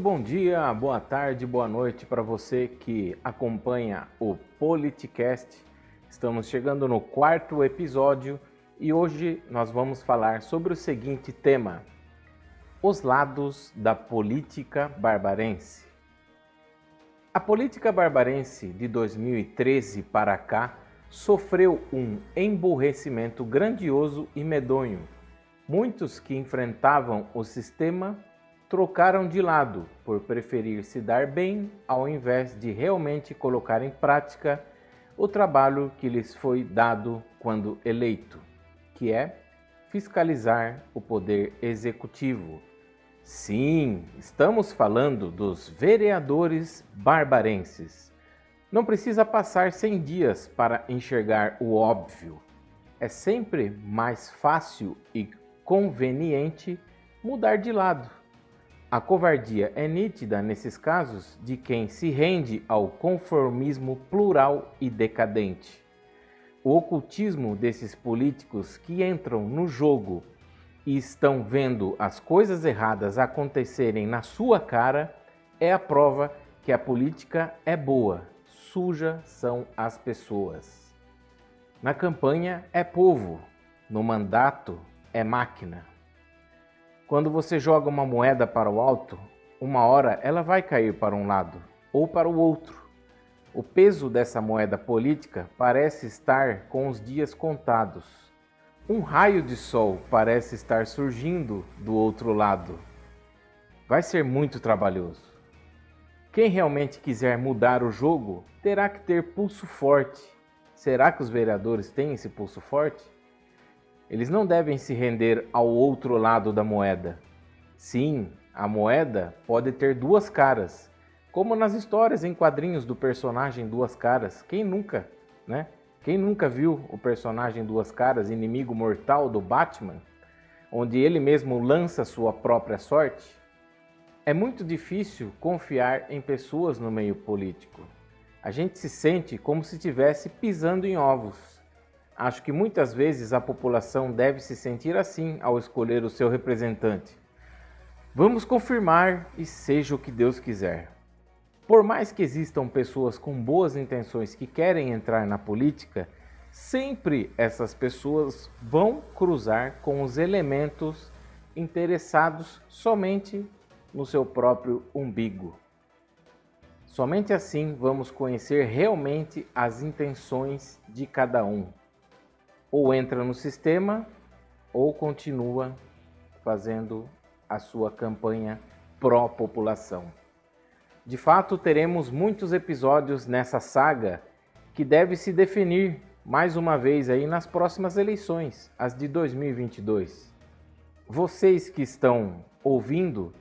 bom dia, boa tarde, boa noite para você que acompanha o Politicast. Estamos chegando no quarto episódio e hoje nós vamos falar sobre o seguinte tema: os lados da política barbarense. A política barbarense de 2013 para cá sofreu um emburrecimento grandioso e medonho. Muitos que enfrentavam o sistema trocaram de lado por preferir se dar bem ao invés de realmente colocar em prática o trabalho que lhes foi dado quando eleito, que é fiscalizar o poder executivo. Sim, estamos falando dos vereadores barbarenses. Não precisa passar 100 dias para enxergar o óbvio. É sempre mais fácil e conveniente mudar de lado a covardia é nítida nesses casos de quem se rende ao conformismo plural e decadente. O ocultismo desses políticos que entram no jogo e estão vendo as coisas erradas acontecerem na sua cara é a prova que a política é boa, suja são as pessoas. Na campanha é povo, no mandato é máquina. Quando você joga uma moeda para o alto, uma hora ela vai cair para um lado ou para o outro. O peso dessa moeda política parece estar com os dias contados. Um raio de sol parece estar surgindo do outro lado. Vai ser muito trabalhoso. Quem realmente quiser mudar o jogo terá que ter pulso forte. Será que os vereadores têm esse pulso forte? Eles não devem se render ao outro lado da moeda. Sim, a moeda pode ter duas caras, como nas histórias em quadrinhos do personagem Duas Caras. Quem nunca, né? Quem nunca viu o personagem Duas Caras, inimigo mortal do Batman, onde ele mesmo lança sua própria sorte? É muito difícil confiar em pessoas no meio político. A gente se sente como se estivesse pisando em ovos. Acho que muitas vezes a população deve se sentir assim ao escolher o seu representante. Vamos confirmar e seja o que Deus quiser. Por mais que existam pessoas com boas intenções que querem entrar na política, sempre essas pessoas vão cruzar com os elementos interessados somente no seu próprio umbigo. Somente assim vamos conhecer realmente as intenções de cada um ou entra no sistema ou continua fazendo a sua campanha pró-população. De fato, teremos muitos episódios nessa saga que deve se definir mais uma vez aí nas próximas eleições, as de 2022. Vocês que estão ouvindo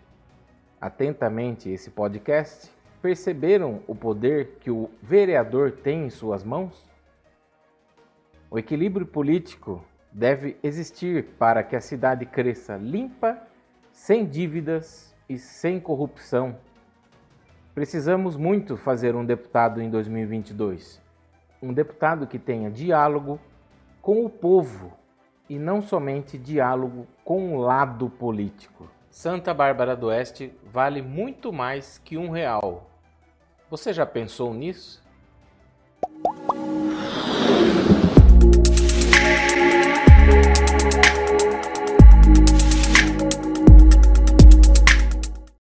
atentamente esse podcast, perceberam o poder que o vereador tem em suas mãos? O equilíbrio político deve existir para que a cidade cresça limpa, sem dívidas e sem corrupção. Precisamos muito fazer um deputado em 2022. Um deputado que tenha diálogo com o povo e não somente diálogo com o lado político. Santa Bárbara do Oeste vale muito mais que um real. Você já pensou nisso?